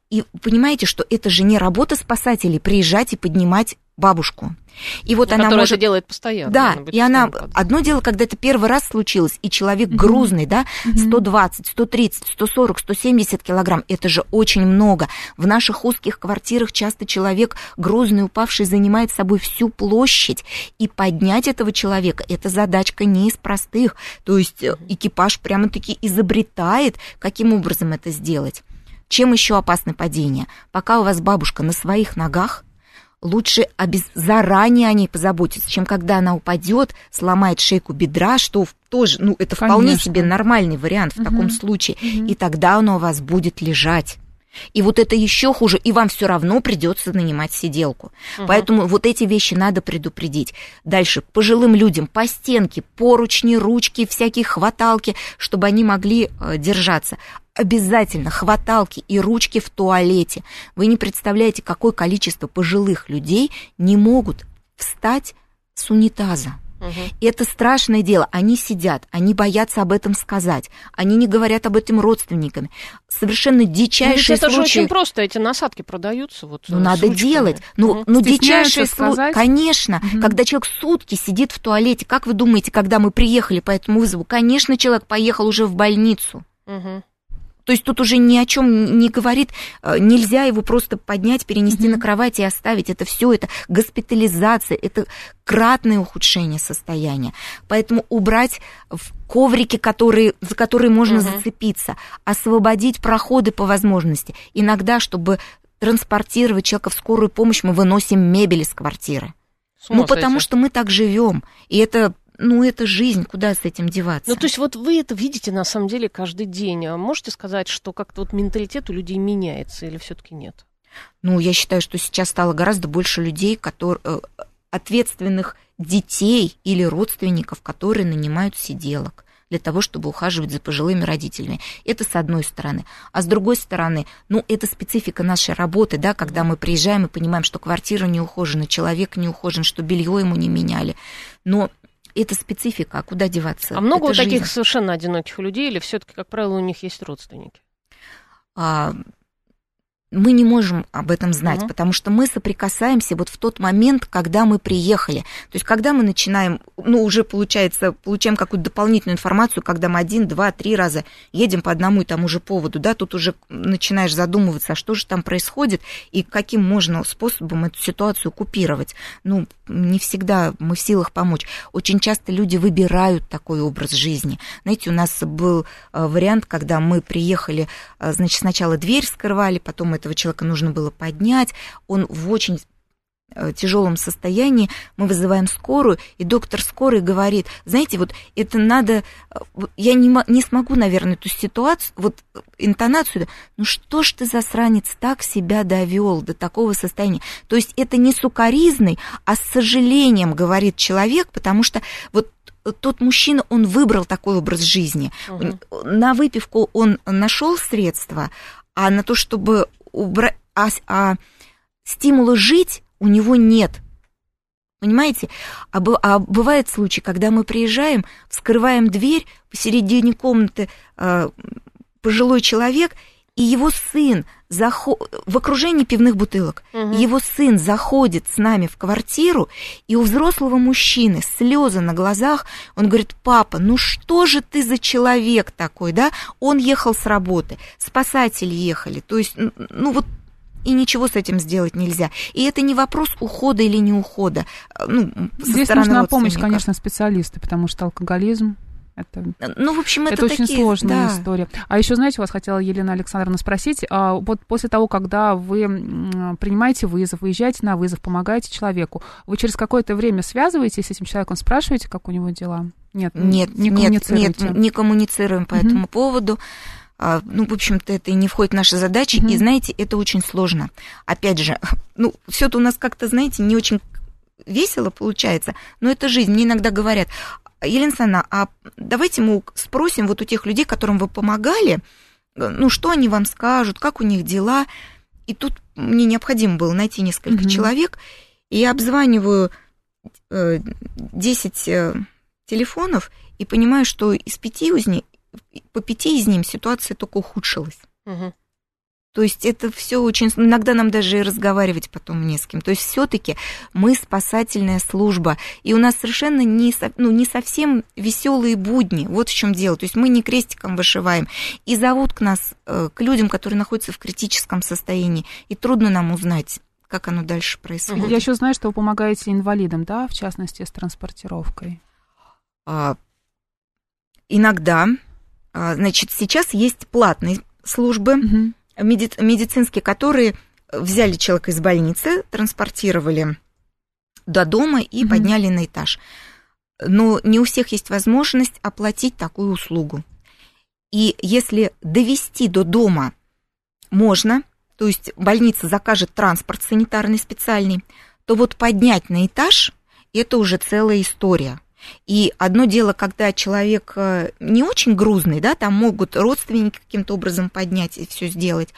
И понимаете, что это же не работа спасателей приезжать и поднимать бабушку. И вот она может это делает постоянно. да, и она... падать. Одно дело, когда это первый раз случилось, и человек Мгм. грузный, да, Мгм. 120, 130, 140, 170 килограмм, это же очень много. В наших узких квартирах часто человек грузный, упавший, занимает собой всю площадь, и поднять этого человека, это задачка не из простых. То есть э, экипаж прямо-таки изобретает, каким образом это сделать. Чем еще опасно падение? Пока у вас бабушка на своих ногах, лучше обез- заранее о ней позаботиться, чем когда она упадет, сломает шейку бедра, что тоже, ну, это вполне Конечно. себе нормальный вариант в таком Мгм. случае. Мгм. И тогда оно у вас будет лежать. И вот это еще хуже, и вам все равно придется нанимать сиделку. Мгм. Поэтому вот эти вещи надо предупредить. Дальше, пожилым людям по стенке, поручни, ручки, всякие хваталки, чтобы они могли э, держаться. Обязательно хваталки и ручки в туалете. Вы не представляете, какое количество пожилых людей не могут встать с унитаза. Мгм. Это страшное дело. Они сидят, они боятся об этом сказать, они не говорят об этом родственникам. Совершенно Ну, дичайшие это же случаи. очень просто, эти насадки продаются. Вот, Ну, надо ручками. делать. Ну, Мгм. ну дичайшие случаи. Конечно. Мгм. Когда человек сутки сидит в туалете, как вы думаете, когда мы приехали по этому вызову? Конечно, человек поехал уже в больницу. Мгм. То есть тут уже ни о чем не говорит, э, нельзя его просто поднять, перенести Мгм. на кровать и оставить. Это все, это госпитализация, это кратное ухудшение состояния. Поэтому убрать в коврики, которые, за которые можно Мгм. зацепиться, освободить проходы по возможности. Иногда, чтобы транспортировать человека в скорую помощь, мы выносим мебель из квартиры. Ну, потому сойти. что мы так живем. И это, ну, это жизнь, куда с этим деваться? Ну, то есть вот вы это видите на самом деле каждый день. А можете сказать, что как-то вот менталитет у людей меняется или все-таки нет? Ну, я считаю, что сейчас стало гораздо больше людей, которые, э, ответственных детей или родственников, которые нанимают сиделок для того, чтобы ухаживать за пожилыми родителями. Это с одной стороны. А с другой стороны, ну, это специфика нашей работы, да, когда мы приезжаем и понимаем, что квартира не ухожена, человек не ухожен, что белье ему не меняли. Но это специфика, а куда деваться? А много Это вот таких жизнь. совершенно одиноких людей или все-таки, как правило, у них есть родственники? а, мы не можем об этом знать, Мгм. потому что мы соприкасаемся вот в тот момент, когда мы приехали. То есть, когда мы начинаем, ну, уже получается, получаем какую-то дополнительную информацию, когда мы один, два, три раза едем по одному и тому же поводу, да, тут уже начинаешь задумываться, а что же там происходит и каким можно способом эту ситуацию купировать. Ну, не всегда мы в силах помочь. Очень часто люди выбирают такой образ жизни. Знаете, у нас был э, вариант, когда мы приехали, э, значит, сначала дверь скрывали, потом этого человека нужно было поднять. Он в очень э, тяжелом состоянии, мы вызываем скорую, и доктор скорой говорит, знаете, вот это надо, э, я не, не смогу, наверное, эту ситуацию, вот интонацию, ну что ж ты, засранец, так себя довел до такого состояния. То есть это не сукоризный, а с сожалением говорит человек, потому что вот тот мужчина, он выбрал такой образ жизни. Угу. На выпивку он нашел средства, а на то, чтобы убрать... А, а стимула жить у него нет. Понимаете? А, а бывает случай, когда мы приезжаем, вскрываем дверь, посередине комнаты э, пожилой человек, и его сын заход... в окружении пивных бутылок. Угу. Его сын заходит с нами в квартиру, и у взрослого мужчины слезы на глазах. Он говорит, папа, ну что же ты за человек такой, да? Он ехал с работы, спасатели ехали. То есть, ну вот и ничего с этим сделать нельзя. И это не вопрос ухода или не ухода. Ну, Здесь нужна помощь, конечно, специалиста, потому что алкоголизм это, ну, в общем, это, это такие, очень сложная да. история. А еще, знаете, вас хотела Елена Александровна спросить, а вот после того, когда вы принимаете вызов, выезжаете на вызов, помогаете человеку, вы через какое-то время связываетесь с этим человеком, спрашиваете, как у него дела? Нет, нет, не нет, нет, не коммуницируем по угу. этому поводу. А, ну, в общем-то, это и не входит в наши задачи, угу. и, знаете, это очень сложно. Опять же, [laughs] ну, все это у нас как-то, знаете, не очень весело получается, но это жизнь. Мне иногда говорят, Елена Александровна, а давайте мы спросим вот у тех людей, которым вы помогали, ну, что они вам скажут, как у них дела. И тут мне необходимо было найти несколько угу. человек, и я обзваниваю 10 э, э, телефонов и понимаю, что из пяти из них, по пяти из них ситуация только ухудшилась. Угу. То есть это все очень... Иногда нам даже и разговаривать потом не с кем. То есть все-таки мы спасательная служба. И у нас совершенно не, ну, не совсем веселые будни. Вот в чем дело. То есть мы не крестиком вышиваем. И зовут к нас, э, к людям, которые находятся в критическом состоянии. И трудно нам узнать, как оно дальше происходит. Я еще знаю, что вы помогаете инвалидам, да, в частности, с транспортировкой. А, иногда. А, значит, сейчас есть платные службы. Угу меди- медицинские, которые взяли человека из больницы, транспортировали до дома и mm-hmm. подняли на этаж. Но не у всех есть возможность оплатить такую услугу. И если довести до дома можно, то есть больница закажет транспорт санитарный специальный, то вот поднять на этаж – это уже целая история. И одно дело, когда человек э, не очень грузный, да, там могут родственники каким-то образом поднять и все сделать.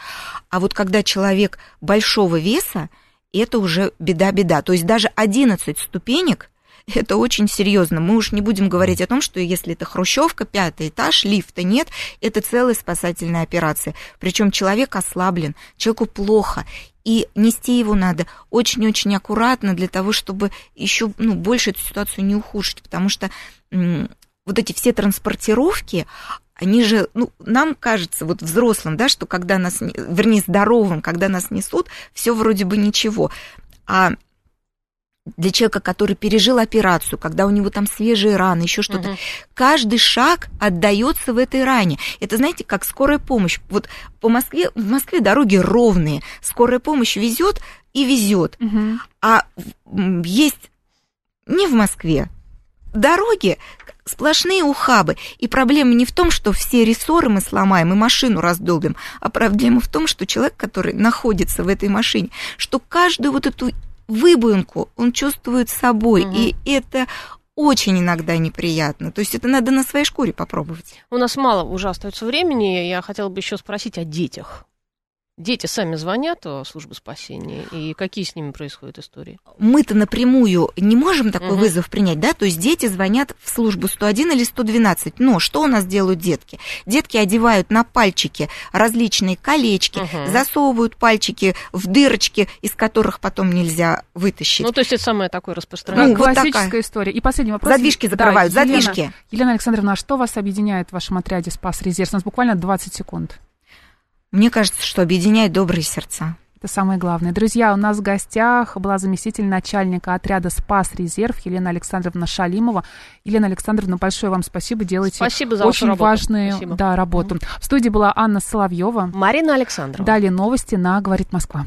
А вот когда человек большого веса, это уже беда-беда. То есть даже 11 ступенек – это очень серьезно. Мы уж не будем говорить о том, что если это хрущевка, пятый этаж, лифта нет, это целая спасательная операция. Причем человек ослаблен, человеку плохо и нести его надо очень-очень аккуратно для того, чтобы еще ну, больше эту ситуацию не ухудшить, потому что вот эти все транспортировки, они же, ну, нам кажется, вот взрослым, да, что когда нас, вернее, здоровым, когда нас несут, все вроде бы ничего. А для человека, который пережил операцию, когда у него там свежие раны, еще что-то, угу. каждый шаг отдается в этой ране. Это, знаете, как скорая помощь. Вот по Москве, в Москве дороги ровные, скорая помощь везет и везет. Угу. А есть не в Москве дороги сплошные ухабы. И проблема не в том, что все рессоры мы сломаем и машину раздолбим, а проблема в том, что человек, который находится в этой машине, что каждую вот эту выбоинку он чувствует собой, угу. и это очень иногда неприятно. То есть это надо на своей шкуре попробовать. У нас мало уже остается времени. Я хотела бы еще спросить о детях. Дети сами звонят в службу спасения, и какие с ними происходят истории? Мы-то напрямую не можем такой угу. вызов принять, да, то есть дети звонят в службу 101 или 112, но что у нас делают детки? Детки одевают на пальчики различные колечки, угу. засовывают пальчики в дырочки, из которых потом нельзя вытащить. Ну, то есть это самое такое распространенное. Ну, классическая вот такая. история. И последний вопрос. Задвижки закрывают, да, задвижки. Елена, Елена Александровна, а что вас объединяет в вашем отряде «Спас резерв»? У нас буквально 20 секунд. Мне кажется, что объединяет добрые сердца. Это самое главное. Друзья, у нас в гостях была заместитель начальника отряда «Спас резерв» Елена Александровна Шалимова. Елена Александровна, большое вам спасибо. Делаете спасибо за очень работу. важную спасибо. Да, работу. Mm-hmm. В студии была Анна Соловьева. Марина Александровна. Далее новости на «Говорит Москва».